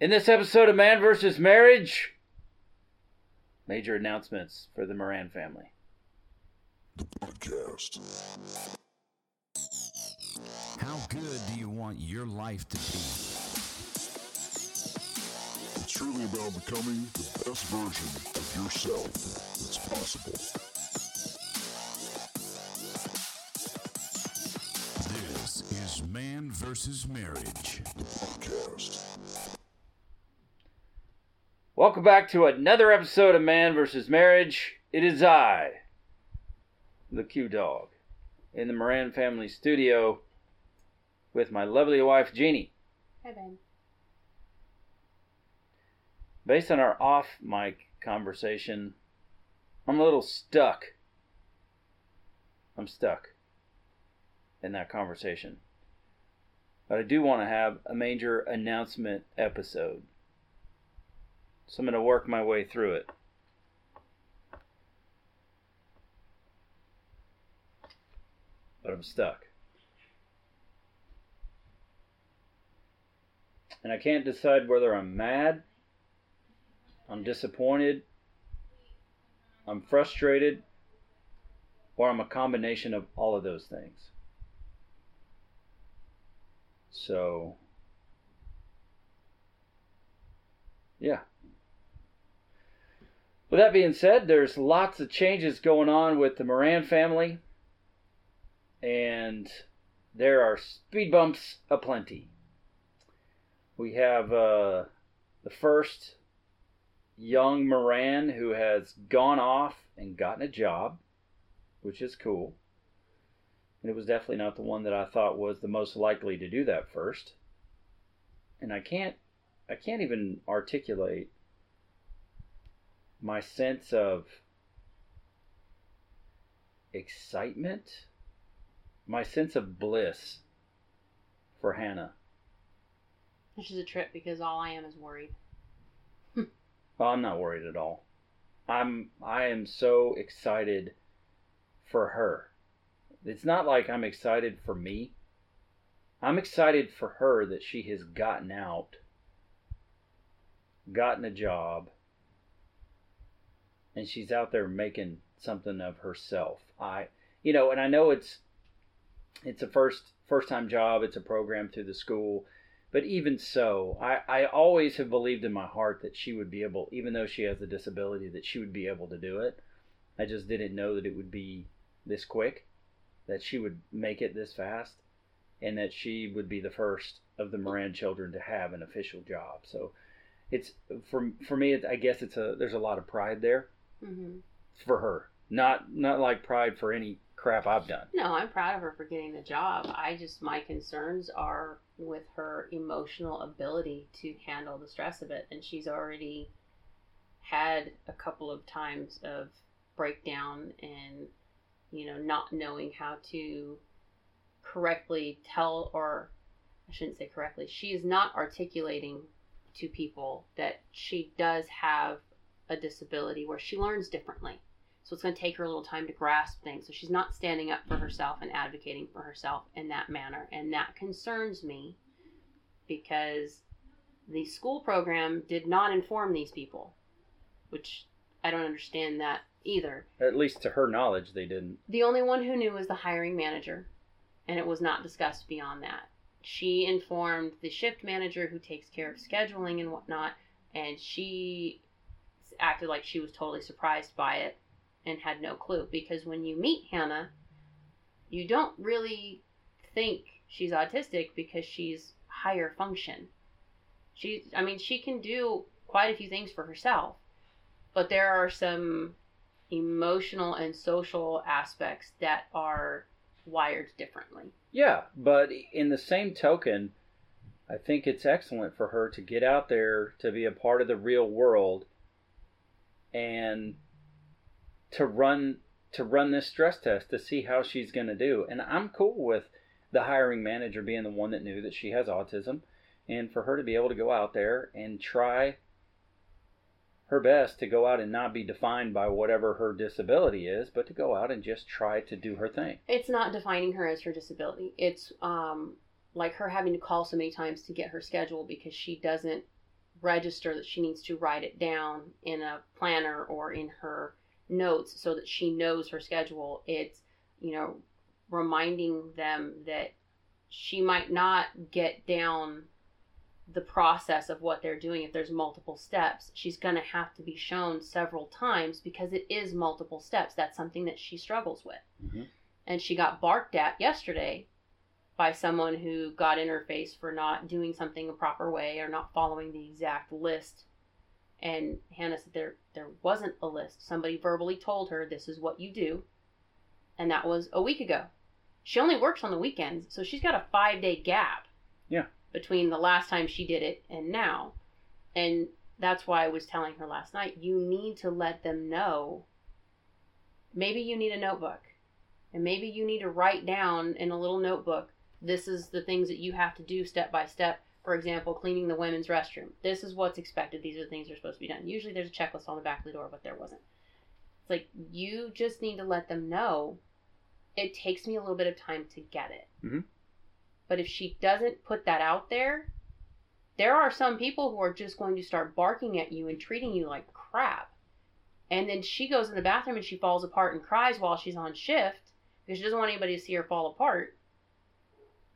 In this episode of Man vs. Marriage, major announcements for the Moran family. Podcast. How good do you want your life to be? It's really about becoming the best version of yourself that's possible. This is Man vs. Marriage. The podcast. Welcome back to another episode of Man vs. Marriage. It is I, the Q Dog, in the Moran family studio with my lovely wife, Jeannie. Hi, Ben. Based on our off mic conversation, I'm a little stuck. I'm stuck in that conversation. But I do want to have a major announcement episode. So I'm going to work my way through it. But I'm stuck. And I can't decide whether I'm mad, I'm disappointed, I'm frustrated, or I'm a combination of all of those things. So, yeah. With that being said, there's lots of changes going on with the Moran family, and there are speed bumps aplenty. We have uh, the first young Moran who has gone off and gotten a job, which is cool. And it was definitely not the one that I thought was the most likely to do that first. And I can't I can't even articulate my sense of excitement, my sense of bliss for Hannah. Which is a trip because all I am is worried. Well, I'm not worried at all. I'm I am so excited for her. It's not like I'm excited for me. I'm excited for her that she has gotten out, gotten a job, and she's out there making something of herself. I you know, and I know it's it's a first first time job, it's a program through the school. But even so, I, I always have believed in my heart that she would be able, even though she has a disability, that she would be able to do it. I just didn't know that it would be this quick, that she would make it this fast, and that she would be the first of the Moran children to have an official job. So it's for for me. I guess it's a there's a lot of pride there hmm for her, not not like pride for any crap I've done. No, I'm proud of her for getting the job. I just, my concerns are with her emotional ability to handle the stress of it. And she's already had a couple of times of breakdown and, you know, not knowing how to correctly tell, or I shouldn't say correctly, she is not articulating to people that she does have a disability where she learns differently. So it's going to take her a little time to grasp things. So she's not standing up for mm-hmm. herself and advocating for herself in that manner. And that concerns me because the school program did not inform these people, which I don't understand that either. At least to her knowledge, they didn't. The only one who knew was the hiring manager, and it was not discussed beyond that. She informed the shift manager who takes care of scheduling and whatnot, and she acted like she was totally surprised by it and had no clue. Because when you meet Hannah, you don't really think she's autistic because she's higher function. She, I mean, she can do quite a few things for herself, but there are some emotional and social aspects that are wired differently. Yeah, but in the same token, I think it's excellent for her to get out there to be a part of the real world and to run to run this stress test to see how she's going to do. And I'm cool with the hiring manager being the one that knew that she has autism and for her to be able to go out there and try her best to go out and not be defined by whatever her disability is, but to go out and just try to do her thing. It's not defining her as her disability. It's um, like her having to call so many times to get her schedule because she doesn't register that she needs to write it down in a planner or in her notes so that she knows her schedule. It's, you know, reminding them that she might not get down the process of what they're doing if there's multiple steps. She's going to have to be shown several times because it is multiple steps. That's something that she struggles with. Mhm. And she got barked at yesterday by someone who got in her face for not doing something a proper way or not following the exact list. And Hannah said there there wasn't a list. Somebody verbally told her this is what you do. And that was a week ago. She only works on the weekends, so she's got a 5-day gap Yeah. between the last time she did it and now. And that's why I was telling her last night, you need to let them know maybe you need a notebook. And maybe you need to write down in a little notebook this is the things that you have to do step by step. For example, cleaning the women's restroom. This is what's expected. These are the things that are supposed to be done. Usually there's a checklist on the back of the door, but there wasn't. It's like you just need to let them know it takes me a little bit of time to get it. Mhm. But if she doesn't put that out there, there are some people who are just going to start barking at you and treating you like crap. And then she goes in the bathroom and she falls apart and cries while she's on shift because she doesn't want anybody to see her fall apart.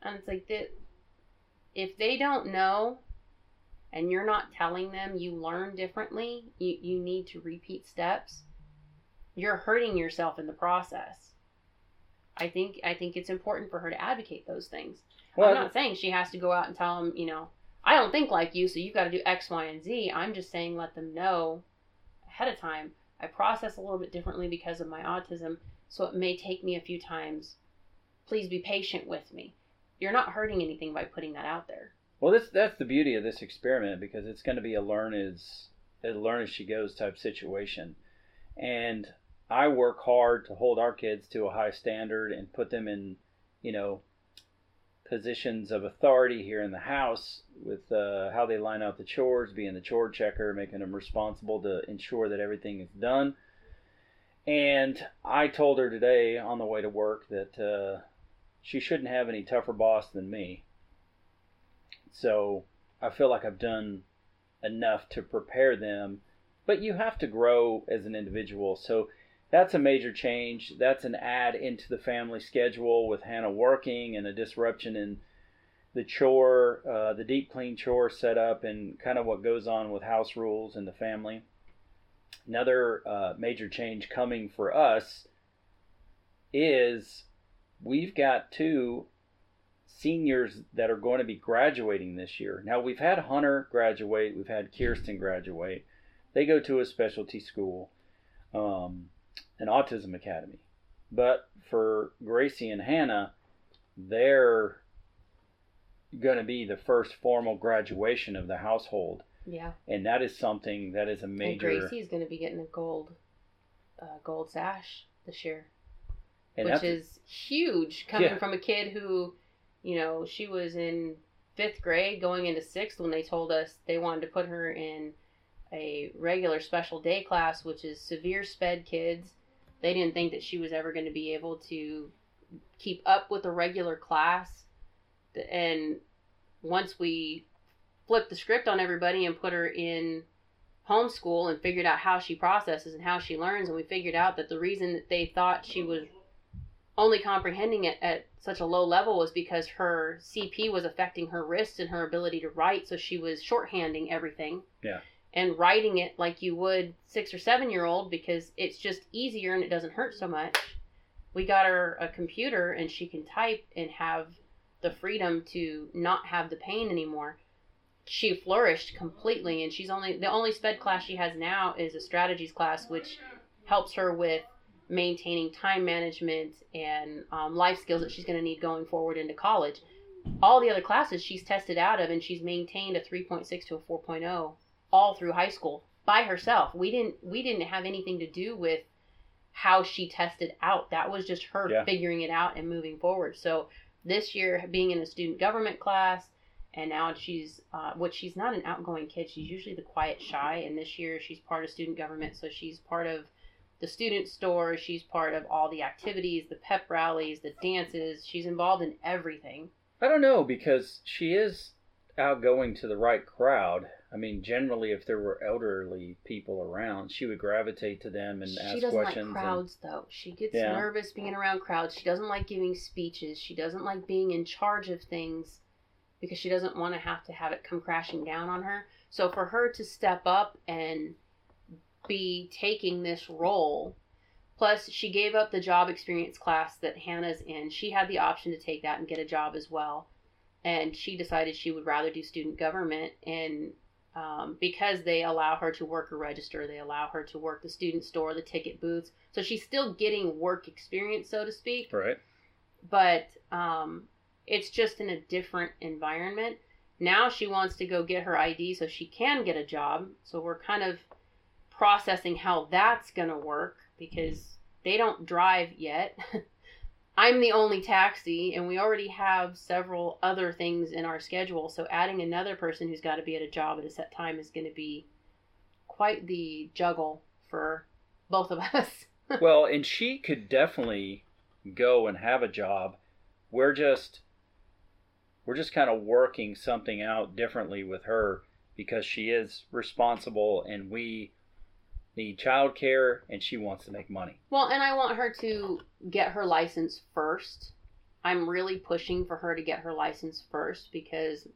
And it's like that if they don't know and you're not telling them you learn differently, you, you need to repeat steps, you're hurting yourself in the process. I think I think it's important for her to advocate those things. Well, I'm not saying she has to go out and tell them, you know, I don't think like you, so you've got to do X, Y, and Z. I'm just saying let them know ahead of time. I process a little bit differently because of my autism, so it may take me a few times. Please be patient with me. You're not hurting anything by putting that out there. Well, this that's the beauty of this experiment because it's going to be a learn as a learn as she goes type situation, and I work hard to hold our kids to a high standard and put them in, you know, positions of authority here in the house with uh, how they line out the chores, being the chore checker, making them responsible to ensure that everything is done. And I told her today on the way to work that uh, she shouldn't have any tougher boss than me. So I feel like I've done enough to prepare them, but you have to grow as an individual. So that's a major change. That's an add into the family schedule with Hannah working and a disruption in the chore, uh, the deep clean chore setup, and kind of what goes on with house rules and the family. Another uh, major change coming for us is we've got two seniors that are going to be graduating this year. Now, we've had Hunter graduate, we've had Kirsten graduate. They go to a specialty school, um, an autism academy. But for Gracie and Hannah, they're going to be the first formal graduation of the household. Yeah. And that is something that is a major. And. Gracie's going to be getting a gold, uh, gold sash this year. And which is huge coming Yeah. from a kid who, you know, she was in fifth grade going into sixth when they told us they wanted to put her in a regular special day class, which is severe sped kids. They didn't think that she was ever going to be able to keep up with a regular class. And once we flipped the script on everybody and put her in homeschool and figured out how she processes and how she learns, and we figured out that the reason that they thought she was only comprehending it at such a low level was because her CP was affecting her wrists and her ability to write, so she was shorthanding everything. Yeah. And writing it like you would six or seven year old because it's just easier and it doesn't hurt so much. We got her a computer and she can type and have the freedom to not have the pain anymore. She flourished completely and she's only the only sped class she has now is a strategies class which helps her with maintaining time management and um, life skills that she's going to need going forward into college. All the other classes she's tested out of, and she's maintained a 3.6 to a 4.0 all through high school by herself. We didn't we didn't have anything to do with how she tested out. That was just her Yeah. figuring it out and moving forward. So this year, being in a student government class, and now she's uh, what she's not an outgoing kid. She's usually the quiet, shy, and this year she's part of student government, so she's part of the student store. She's part of all the activities, the pep rallies, the dances. She's involved in everything. I don't know because she is outgoing to the right crowd. I mean, generally, if there were elderly people around, she would gravitate to them and ask questions. she ask doesn't questions. like crowds though. She gets Yeah. nervous being around crowds. She doesn't like giving speeches. She doesn't like being in charge of things because she doesn't want to have to have it come crashing down on her. So for her to step up and be taking this role, plus she gave up the job experience class that Hannah's in. She had the option to take that and get a job as well. And she decided she would rather do student government and um, because they allow her to work a register, they allow her to work the student store, the ticket booths. So she's still getting work experience, so to speak, right. but um, it's just in a different environment. Now she wants to go get her ID so she can get a job. So we're kind of processing how that's going to work because they don't drive yet. I'm the only taxi, and we already have several other things in our schedule. So adding another person who's got to be at a job at a set time is going to be quite the juggle for both of us. well, and she could definitely go and have a job. We're just we're just kind of working something out differently with her because she is responsible and we need childcare and she wants to make money. Well, and I want her to get her license first. I'm really pushing for her to get her license first because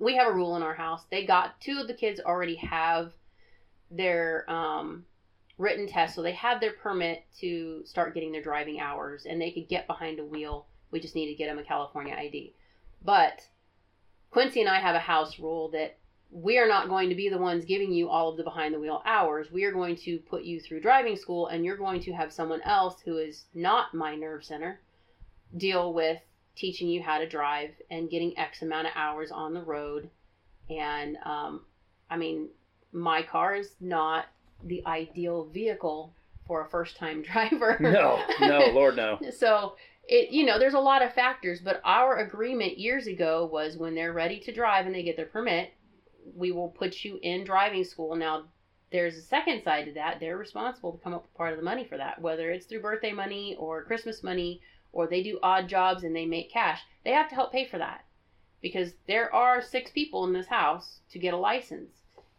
we have a rule in our house. They got two of the kids already have their um, written test, so they have their permit to start getting their driving hours, and they could get behind a wheel. We just need to get them a California ID. But Quincy and I have a house rule that we are not going to be the ones giving you all of the behind the wheel hours. We are going to put you through driving school, and you're going to have someone else who is not my nerve center deal with teaching you how to drive and getting X amount of hours on the road. And um, I mean, my car is not the ideal vehicle for a first time driver. No, no, Lord no. So it you know there's a lot of factors but our agreement years ago was when they're ready to drive and they get their permit we will put you in driving school now there's a second side to that they're responsible to come up with part of the money for that whether it's through birthday money or christmas money or they do odd jobs and they make cash they have to help pay for that because there are six people in this house to get a license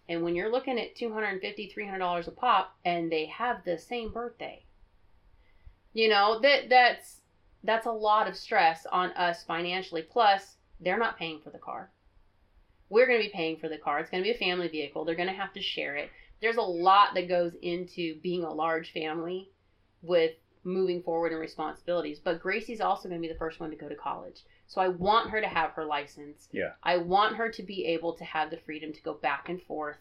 and when you're looking at $250, 300 dollars a pop and they have the same birthday you know that that's that's a lot of stress on us financially. Plus, they're not paying for the car. We're going to be paying for the car. It's going to be a family vehicle. They're going to have to share it. There's a lot that goes into being a large family with moving forward in responsibilities. But Gracie's also going to be the first one to go to college. So I want her to have her license. Yeah. I want her to be able to have the freedom to go back and forth,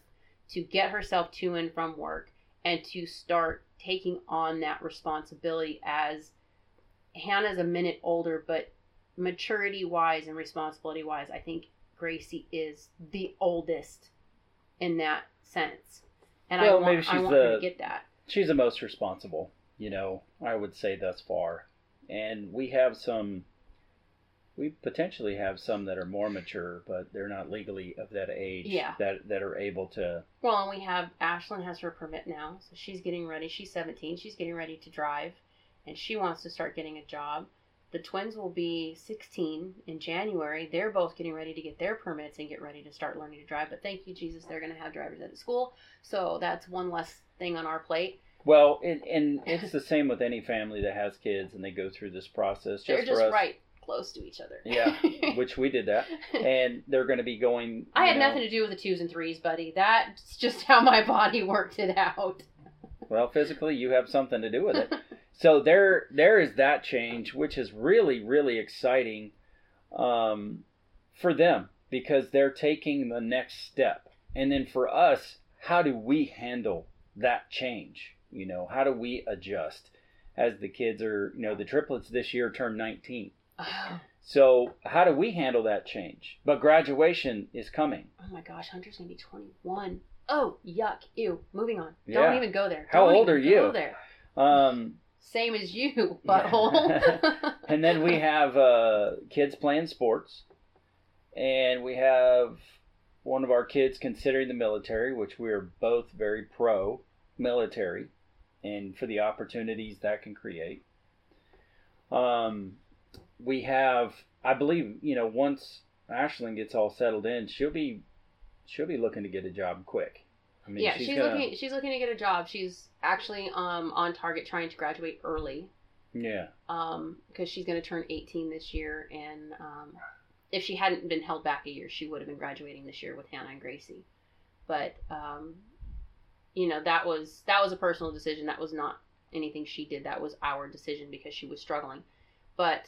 to get herself to and from work, and to start taking on that responsibility as Hannah's a minute older, but maturity wise and responsibility wise, I think Gracie is the oldest in that sense. And I Well, want, maybe I she's want her the- to get that. She's the most responsible, you know, I would say thus far. And we have some we potentially have some that are more mature, but they're not legally of that age Yeah. that that are able to Well, and we have Ashlyn has her permit now, so she's getting ready. She's 17. She's getting ready to drive, and she wants to start getting a job. The twins will be 16 in January. They're both getting ready to get their permits and get ready to start learning to drive. But thank you, Jesus, they're going to have drivers at school. So that's one less thing on our plate. Well, and, and it's the same with any family that has kids and they go through this process. Just they're just us, right close to each other. Yeah, which we did that, and they're going to be going. I had know, nothing to do with the twos and threes, buddy. That's just how my body worked it out. Well, physically, you have something to do with it. so there, there is that change, which is really, really exciting um, for them because they're taking the next step. And then for us, how do we handle that change? You know, how do we adjust as the kids are, you know, the triplets this year turn 19. Oh, So how do we handle that change? But graduation is coming. oh my gosh, Hunter's gonna be 21. Oh, yuck, ew. Moving on. Yeah. Don't even go there. How Don't old are you? There. Um, Same as you, butthole. and then we have uh, kids playing sports, and we have one of our kids considering the military, which we are both very pro military, and for the opportunities that can create. Um, we have, I believe, you know, once Ashlyn gets all settled in, she'll be she'll be looking to get a job quick. I mean, yeah, she's, looking. She's looking to get a job. She's actually um on target trying to graduate early. Yeah, Um, because she's going to turn 18 this year, and um, if she hadn't been held back a year, she would have been graduating this year with Hannah and Gracie. But um, you know that was that was a personal decision. That was not anything she did. That was our decision because she was struggling. But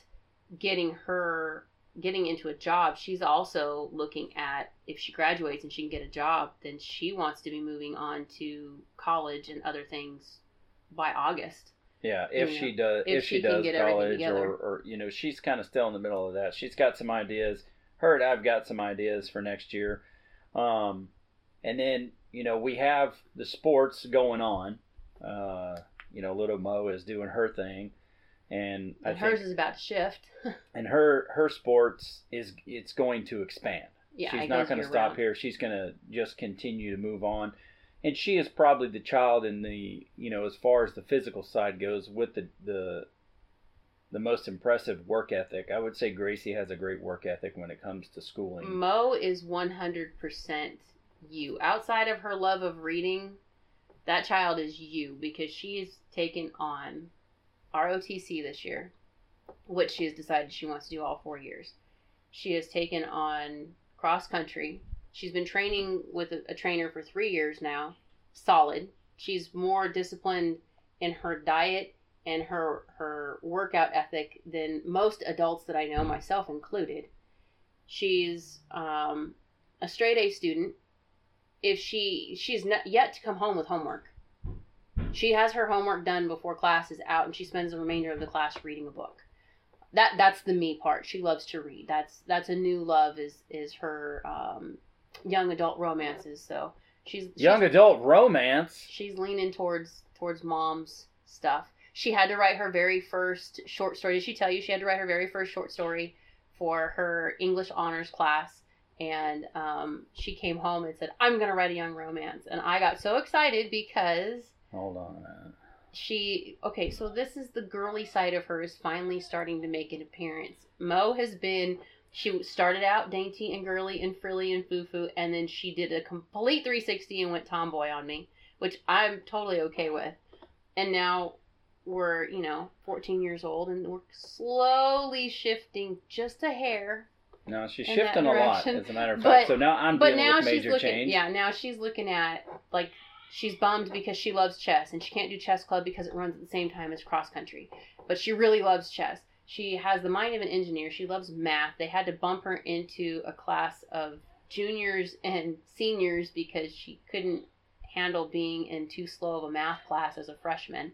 getting her getting into a job, she's also looking at if she graduates and she can get a job, then she wants to be moving on to college and other things by August. yeah. If Yeah. she does, if, she, she does college, or or you know, she's kind of still in the middle of that. She's got some ideas. Her and I've got some ideas for next year. Um, and then you know we have the sports going on. Uh, you know, little Mo is doing her thing, and I And think hers is about to shift. and her her sports is it's going to expand. yeah, she's it not going to stop round. here. She's going to just continue to move on. And she is probably the child in the, you know, as far as the physical side goes with the the the most impressive work ethic. I would say Gracie has a great work ethic when it comes to schooling. Mo is 100% you. Outside of her love of reading, that child is you because she has taken on ROTC this year, which she has decided she wants to do all four years. She has taken on cross country. She's been training with a, a trainer for three years now, solid. She's more disciplined in her diet and her her workout ethic than most adults that I know, myself included. She's um, a straight A student. If she she's not yet to come home with homework, she has her homework done before class is out, and she spends the remainder of the class reading a book. That that's the me part. She loves to read. That's that's a new love is is her um, young adult romances. So she's Young she's, adult romance. she's leaning towards towards mom's stuff. She had to write her very first short story. Did she tell you she had to write her very first short story for her English honors class? And um, she came home and said, "I'm gonna write a young romance." And I got so excited because Hold on a minute. she okay so this is the girly side of her is finally starting to make an appearance mo has been she started out dainty and girly and frilly and foo-foo and then she did a complete 360 and went tomboy on me which i'm totally okay with and now we're you know 14 years old and we're slowly shifting just a hair No, she's shifting a lot, as a matter of But- fact. So now I'm but dealing now with she's major looking change. yeah now she's looking at like she's bummed because she loves chess and she can't do chess club because it runs at the same time as cross country but she really loves chess. She has the mind of an engineer. She loves math. They had to bump her into a class of juniors and seniors because she couldn't handle being in too slow of a math class as a freshman.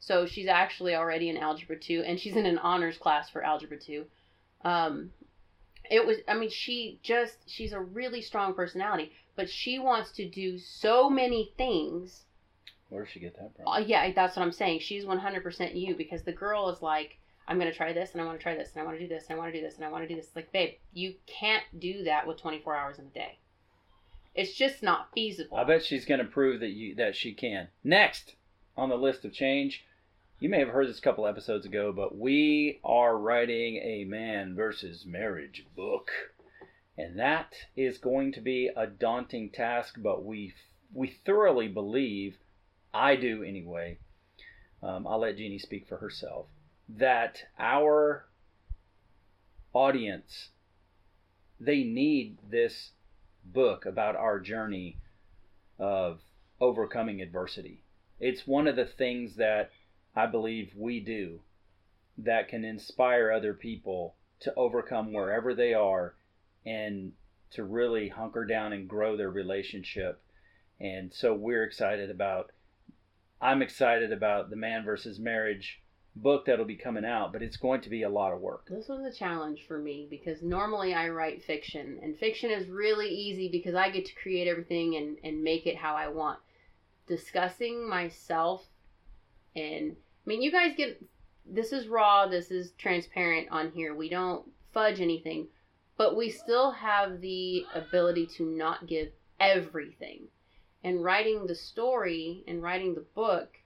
So she's actually already in algebra 2 and she's in an honors class for algebra 2 um, it was i mean she just she's a really strong personality but she wants to do so many things. Where does she get that from? uh, yeah that's what i'm saying. She's 100% you because the girl is like i'm going to try this and i want to try this and i want to do this and i want to do this and i want to do this. It's like babe you can't do that with 24 hours in a day. It's just not feasible. I bet she's going to prove that you that she can. Next on the list of change, you may have heard this a couple episodes ago, but we are writing a man versus marriage book, and that is going to be a daunting task. But we we thoroughly believe, I do anyway. Um, I'll let Jeannie speak for herself. That our audience they need this book about our journey of overcoming adversity. It's one of the things that I believe we do that can inspire other people to overcome wherever they are and to really hunker down and grow their relationship. And so we're excited about I'm excited about the man versus marriage book that'll be coming out, but it's going to be a lot of work. This was a challenge for me because normally I write fiction, and fiction is really easy because I get to create everything and, and make it how I want. Discussing myself, and I mean, you guys get this is raw, this is transparent on here. We don't fudge anything, but we still have the ability to not give everything. And writing the story and writing the book,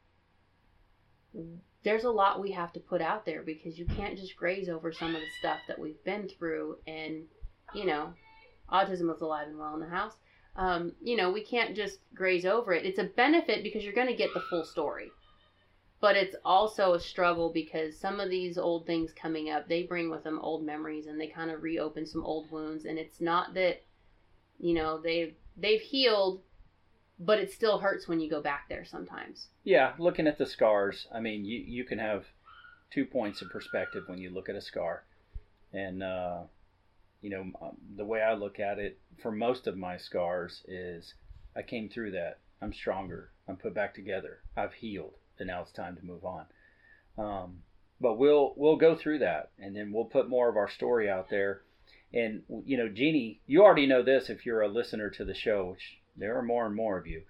there's a lot we have to put out there because you can't just graze over some of the stuff that we've been through and you know, autism is alive and well in the house. Um, you know, we can't just graze over it. It's a benefit because you're going to get the full story. But it's also a struggle because some of these old things coming up, they bring with them old memories and they kind of reopen some old wounds. And it's not that, you know, they've they've healed, but it still hurts when you go back there sometimes. Yeah, looking at the scars, I mean, you you can have two points of perspective when you look at a scar, and uh, you know um, the way I look at it for most of my scars is I came through that. I'm stronger. I'm put back together. I've healed, and now it's time to move on. Um, but we'll we'll go through that, and then we'll put more of our story out there. And you know, Jeannie, you already know this if you're a listener to the show, which there are more and more of you.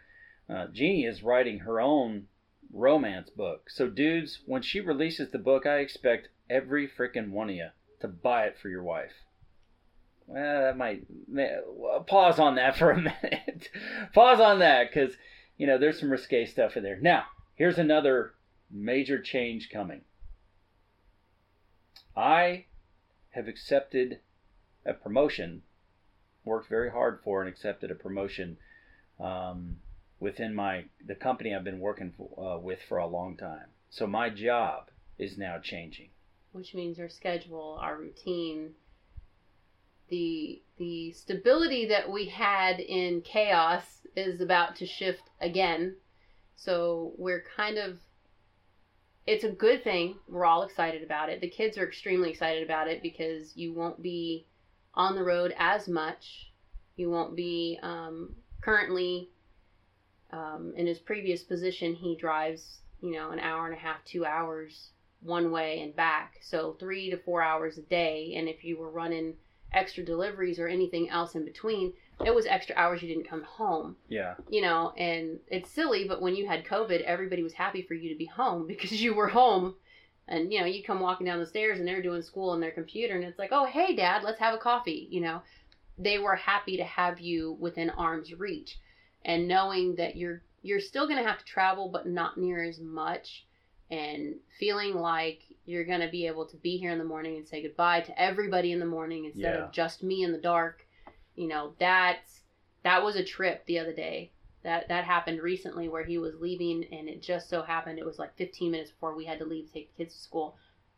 Uh, Jeannie is writing her own romance book. So, dudes, when she releases the book, I expect every freaking one of you to buy it for your wife. Well, that might pause on that for a minute. pause on that because you know there's some risque stuff in there. Now, here's another major change coming. I have accepted a promotion, worked very hard for, and accepted a promotion um, within my the company I've been working for, uh, with for a long time. So my job is now changing. Which means our schedule, our routine, the the stability that we had in chaos is about to shift again. So we're kind of it's a good thing. We're all excited about it. The kids are extremely excited about it because you won't be on the road as much. You won't be um, currently um, in his previous position. He drives, you know, an hour and a half, two hours one way and back. So three to four hours a day. And if you were running extra deliveries or anything else in between, it was extra hours you didn't come home. Yeah. You know, and it's silly, but when you had COVID, everybody was happy for you to be home because you were home. And, you know, you come walking down the stairs and they're doing school on their computer and it's like, oh, hey, dad, let's have a coffee. You know, they were happy to have you within arm's reach. And knowing that you're you're still going to have to travel, but not near as much. And feeling like you're going to be able to be here in the morning and say goodbye to everybody in the morning instead Yeah. of just me in the dark. You know, that's that was a trip the other day. That that happened recently where he was leaving and it just so happened it was like 15 minutes before we had to leave to take the kids to school.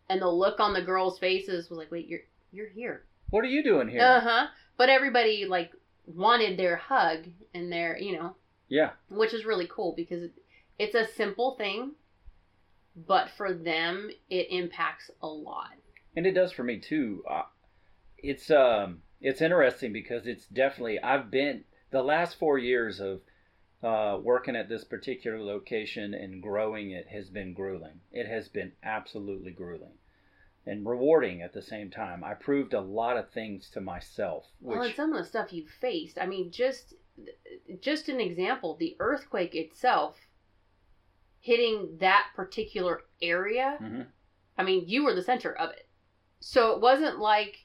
And the look on the girls' faces was like, "Wait, you're you're here." What are you doing here? Uh-huh. But everybody like wanted their hug and their, you know, Yeah. which is really cool because it's a simple thing, but for them it impacts a lot. and it does for me too. Uh, it's um, it's interesting because it's definitely I've been the last four years of uh, working at this particular location and growing it has been grueling. It has been absolutely grueling and rewarding at the same time. I proved a lot of things to myself, which Well, and some of the stuff you faced. I mean, just just an example, the earthquake itself hitting that particular area. Mhm. I mean, you were the center of it. So it wasn't like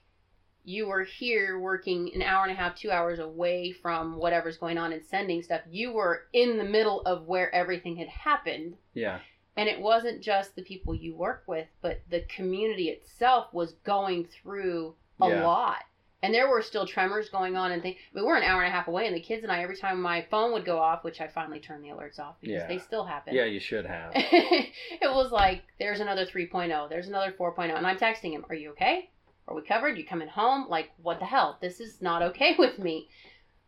you were here working an hour and a half, 2 hours away from whatever's going on and sending stuff. You were in the middle of where everything had happened. yeah, And it wasn't just the people you work with, but the community itself was going through a Yeah. lot. And there were still tremors going on and things. We were an hour and a half away, and the kids and I, every time my phone would go off, which I finally turned the alerts off because Yeah. they still happen. yeah, you should have. it was like, there's another 3.0, there's another 4.0. And I'm texting him, Are you okay? Are we covered? You coming home? Like, what the hell? This is not okay with me.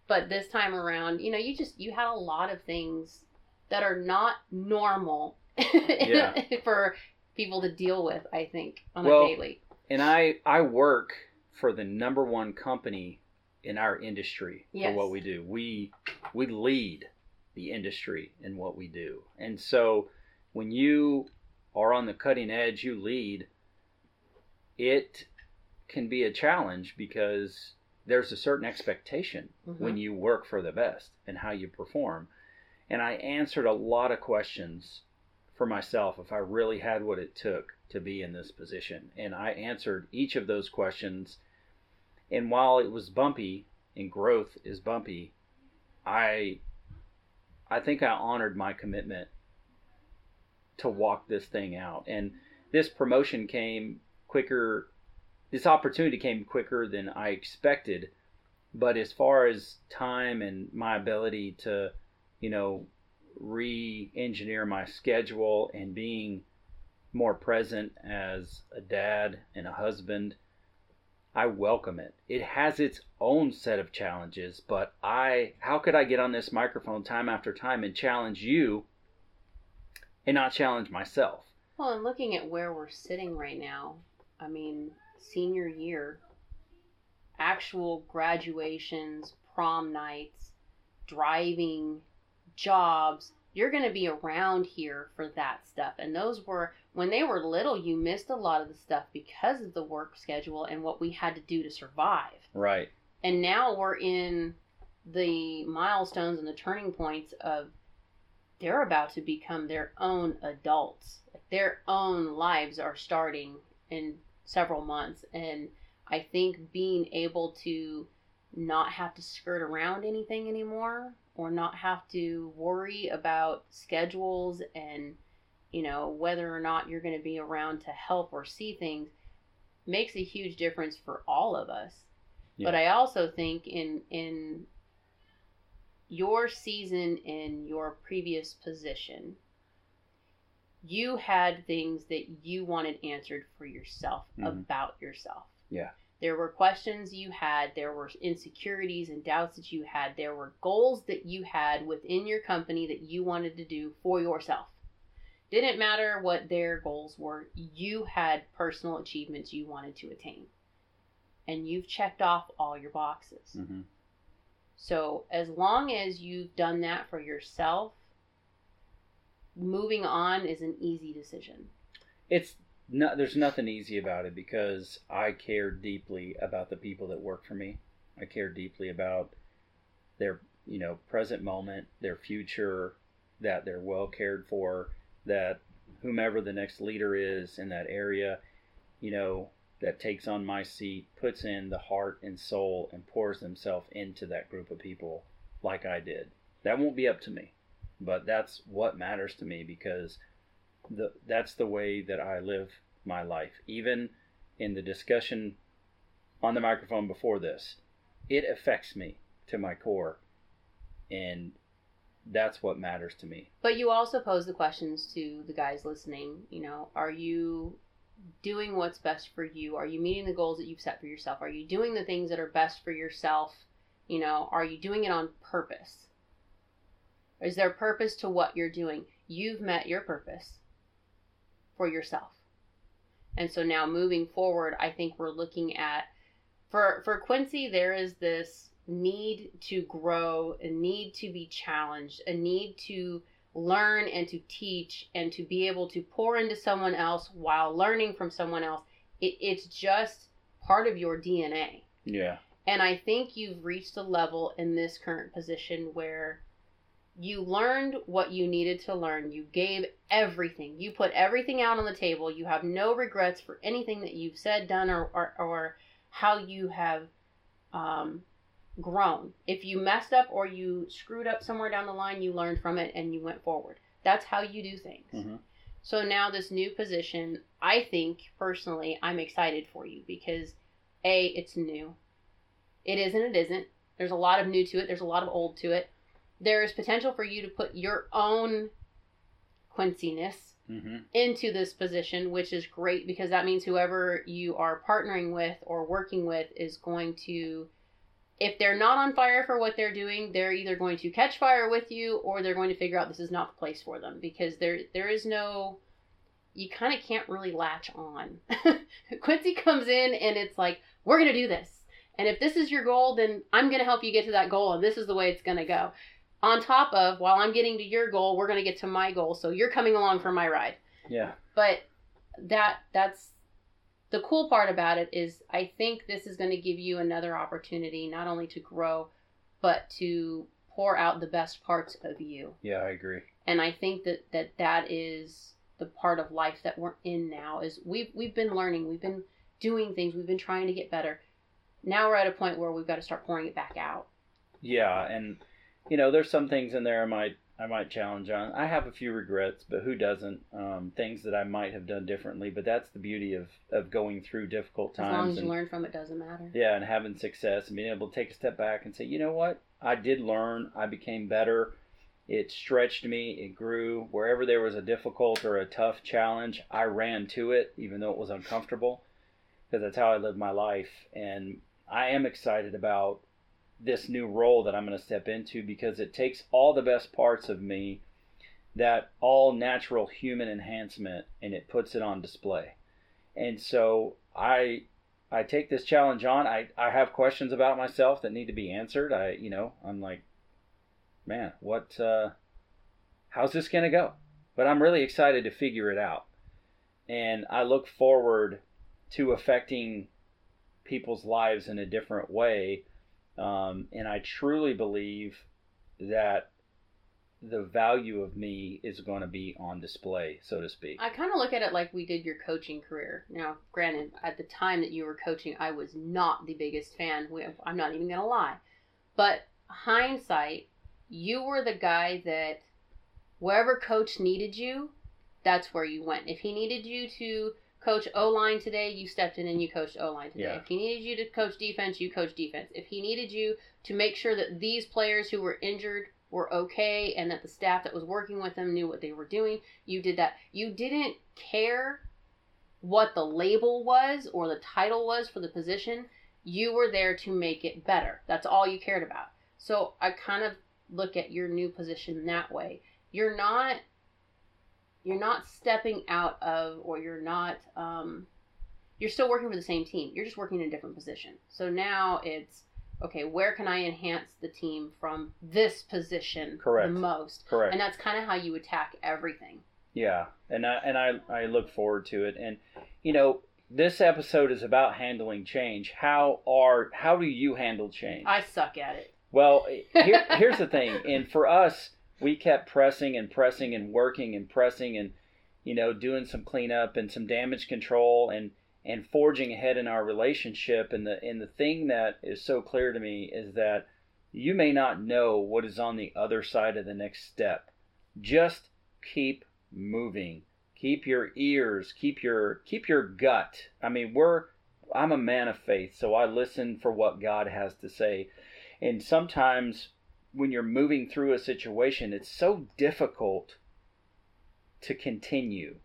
But this time around, you know, you just, you had a lot of things that are not normal Yeah. for people to deal with, I think, on Well, a daily. and I I work for the number one company in our industry Yes. for what we do. We we lead the industry in what we do. And so when you are on the cutting edge, you lead, it can be a challenge because there's a certain expectation mm-hmm. when you work for the best and how you perform. And I answered a lot of questions for myself if I really had what it took to be in this position. And I answered each of those questions. And while it was bumpy and growth is bumpy, I I think I honored my commitment to walk this thing out. And this promotion came quicker this opportunity came quicker than I expected. But as far as time and my ability to, you know, re-engineer my schedule and being more present as a dad and a husband, I welcome it. It has its own set of challenges, but I how could I get on this microphone time after time and challenge you and not challenge myself? Well, and looking at where we're sitting right now, I mean, senior year, actual graduations, prom nights, driving, jobs, you're going to be around here for that stuff. And those were, when they were little, you missed a lot of the stuff because of the work schedule and what we had to do to survive. Right. And now we're in the milestones and the turning points of they're about to become their own adults. Their own lives are starting in several months. And I think being able to not have to skirt around anything anymore or not have to worry about schedules and you know whether or not you're going to be around to help or see things makes a huge difference for all of us Yeah. but i also think in in your season in your previous position you had things that you wanted answered for yourself Mhm. about yourself Yeah. there were questions you had, there were insecurities and doubts that you had, there were goals that you had within your company that you wanted to do for yourself. Didn't matter what their goals were, you had personal achievements you wanted to attain. And you've checked off all your boxes. hmm So, as long as you've done that for yourself, moving on is an easy decision. It's no, there's nothing easy about it because I care deeply about the people that work for me. I care deeply about their, you know, present moment, their future, that they're well cared for, that whomever the next leader is in that area, you know, that takes on my seat, puts in the heart and soul and pours themselves into that group of people like I did. That won't be up to me, but that's what matters to me because the that's the way that I live my life. Even in the discussion on the microphone before this, it affects me to my core, and that's what matters to me. But you also pose the questions to the guys listening. You know, are you doing what's best for you? Are you meeting the goals that you've set for yourself? Are you doing the things that are best for yourself? You know, are you doing it on purpose? Is there purpose to what you're doing? You've met your purpose for yourself. And so now moving forward, I think we're looking at for for Quincy there is this need to grow, a need to be challenged, a need to learn and to teach and to be able to pour into someone else while learning from someone else. It, it's just part of your DNA. Yeah. And I think you've reached a level in this current position where you learned what you needed to learn. You gave everything. You put everything out on the table. You have no regrets for anything that you've said, done, or, or, or how you have um, grown. If you messed up or you screwed up somewhere down the line, you learned from it and you went forward. That's how you do things. Mhm. So now, this new position, I think personally, I'm excited for you because A, it's new. It is and it isn't. There's a lot of new to it, there's a lot of old to it. There is potential for you to put your own Quinciness hmm into this position, which is great because that means whoever you are partnering with or working with is going to, if they're not on fire for what they're doing, they're either going to catch fire with you or they're going to figure out this is not the place for them because there there is no, you kind of can't really latch on. Quincy comes in and it's like we're gonna do this, and if this is your goal, then I'm gonna help you get to that goal, and this is the way it's gonna go on top of while I'm getting to your goal, we're going to get to my goal. So you're coming along for my ride. Yeah. But that that's the cool part about it is I think this is going to give you another opportunity not only to grow but to pour out the best parts of you. Yeah, I agree. And I think that that that is the part of life that we're in now is we've we've been learning, we've been doing things, we've been trying to get better. Now we're at a point where we've got to start pouring it back out. Yeah, and you know, there's some things in there I might I might challenge on. I have a few regrets, but who doesn't? Um, things that I might have done differently. But that's the beauty of of going through difficult times. As long as you and, learn from it, doesn't matter. yeah, and having success and being able to take a step back and say, you know what, I did learn. I became better. It stretched me. It grew. Wherever there was a difficult or a tough challenge, I ran to it, even though it was uncomfortable, because that's how I live my life. And I am excited about this new role that I'm going to step into because it takes all the best parts of me, that all natural human enhancement, and it puts it on display. And so I I take this challenge on. I, I have questions about myself that need to be answered. I you know, I'm like, man, what uh how's this gonna go? But I'm really excited to figure it out. And I look forward to affecting people's lives in a different way. Um, and I truly believe that the value of me is going to be on display, so to speak. I kind of look at it like we did your coaching career. Now, granted, at the time that you were coaching, I was not the biggest fan. I'm not even going to lie. But hindsight, you were the guy that wherever coach needed you, that's where you went. If he needed you to coach O line today, you stepped in and you coached O line today. Yeah. If he needed you to coach defense, you coached defense. If he needed you to make sure that these players who were injured were okay and that the staff that was working with them knew what they were doing, you did that. You didn't care what the label was or the title was for the position. You were there to make it better. That's all you cared about. So I kind of look at your new position that way. You're not you're not stepping out of or you're not um, you're still working for the same team. You're just working in a different position. So now it's okay, where can I enhance the team from this position Correct. the most? Correct. And that's kind of how you attack everything. Yeah, and I and I I look forward to it. And you know, this episode is about handling change. How are how do you handle change? I suck at it. Well, here, here's the thing, and for us, we kept pressing and pressing and working and pressing and you know doing some cleanup and some damage control and and forging ahead in our relationship. And the and the thing that is so clear to me is that you may not know what is on the other side of the next step. Just keep moving. Keep your ears, keep your keep your gut. I mean, we're I'm a man of faith, so I listen for what God has to say. And sometimes when you're moving through a situation, it's so difficult to continue.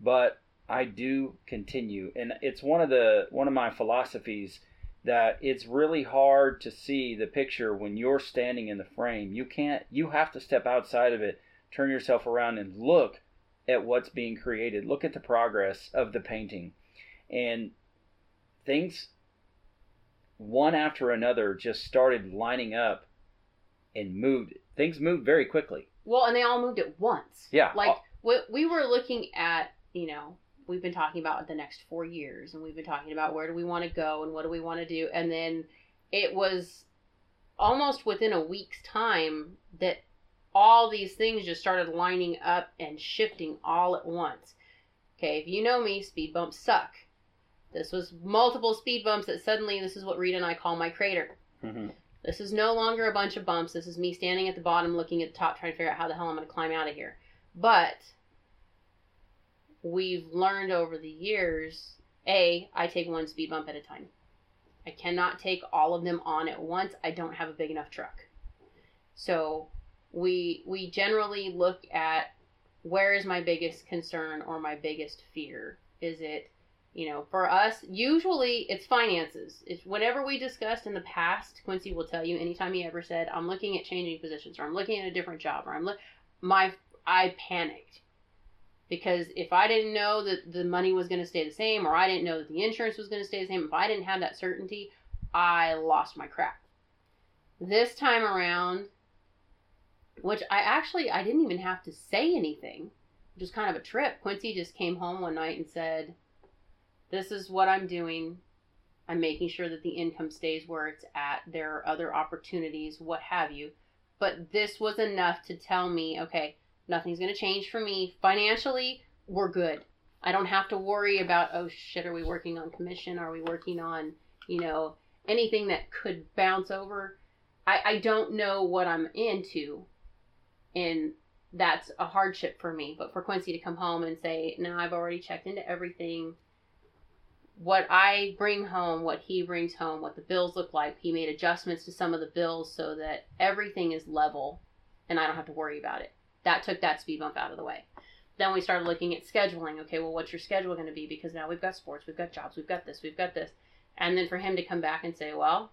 But I do continue. And it's one of the one of my philosophies that it's really hard to see the picture when you're standing in the frame. You can't you have to step outside of it, turn yourself around and look at what's being created. Look at the progress of the painting. And things one after another just started lining up and moved. Things moved very quickly. Well, and they all moved at once. Yeah. Like we, we were looking at, you know, we've been talking about the next four years, and we've been talking about where do we want to go and what do we want to do, and then it was almost within a week's time that all these things just started lining up and shifting all at once. Okay, if you know me, speed bumps suck. This was multiple speed bumps that suddenly this is what Rita and I call my crater. Mhm. This is no longer a bunch of bumps. This is me standing at the bottom looking at the top trying to figure out how the hell I'm going to climb out of here. But we've learned over the years A, I take one speed bump at a time. I cannot take all of them on at once. I don't have a big enough truck. So we we generally look at where is my biggest concern or my biggest fear? Is it you know, for us, usually it's finances. It's whenever we discussed in the past, Quincy will tell you anytime he ever said, I'm looking at changing positions or I'm looking at a different job or I'm look my I panicked. Because if I didn't know that the money was going to stay the same or I didn't know that the insurance was going to stay the same, if I didn't have that certainty, I lost my crap. This time around, which I actually I didn't even have to say anything, which was kind of a trip. Quincy just came home one night and said, this is what I'm doing. I'm making sure that the income stays where it's at. There are other opportunities, what have you. But this was enough to tell me, okay, nothing's going to change for me. Financially, we're good. I don't have to worry about, oh shit, are we working on commission? Are we working on, you know, anything that could bounce over? I, I don't know what I'm into. and that's a hardship for me. But for Quincy to come home and say, "No, I've already checked into everything. What I bring home, what he brings home, what the bills look like. He made adjustments to some of the bills so that everything is level, and I don't have to worry about it. That took that speed bump out of the way." Then we started looking at scheduling. Okay, well, what's your schedule going to be? Because now we've got sports, we've got jobs, we've got this, we've got this. And then for him to come back and say, well,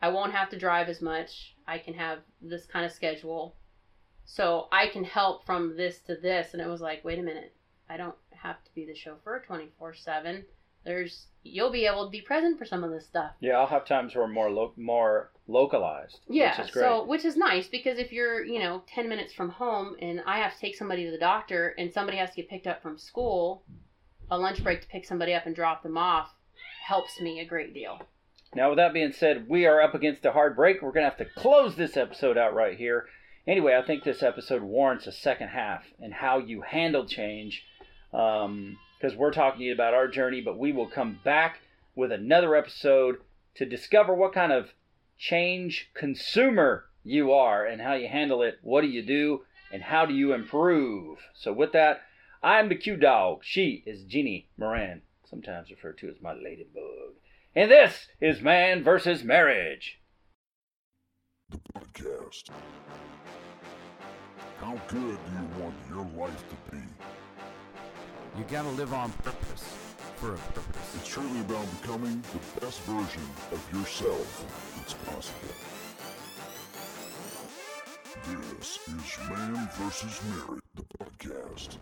I won't have to drive as much. I can have this kind of schedule. So I can help from this to this. And it was like, wait a minute. I don't have to be the chauffeur 24 7. There's, you'll be able to be present for some of this stuff. Yeah, I'll have times where I'm more lo- more localized. Yeah, which is great. so which is nice because if you're, you know, 10 minutes from home and I have to take somebody to the doctor and somebody has to get picked up from school, a lunch break to pick somebody up and drop them off helps me a great deal. Now, with that being said, we are up against a hard break. We're going to have to close this episode out right here. Anyway, I think this episode warrants a second half and how you handle change. Um, Because we're talking to you about our journey, but we will come back with another episode to discover what kind of change consumer you are and how you handle it. What do you do and how do you improve? So, with that, I'm the Q Dog. She is Jeannie Moran, sometimes referred to as my ladybug. And this is Man versus Marriage. The podcast. How good do you want your life to be? You gotta live on purpose. For a purpose. It's truly about becoming the best version of yourself that's possible. This is Man vs. Marriage, the podcast.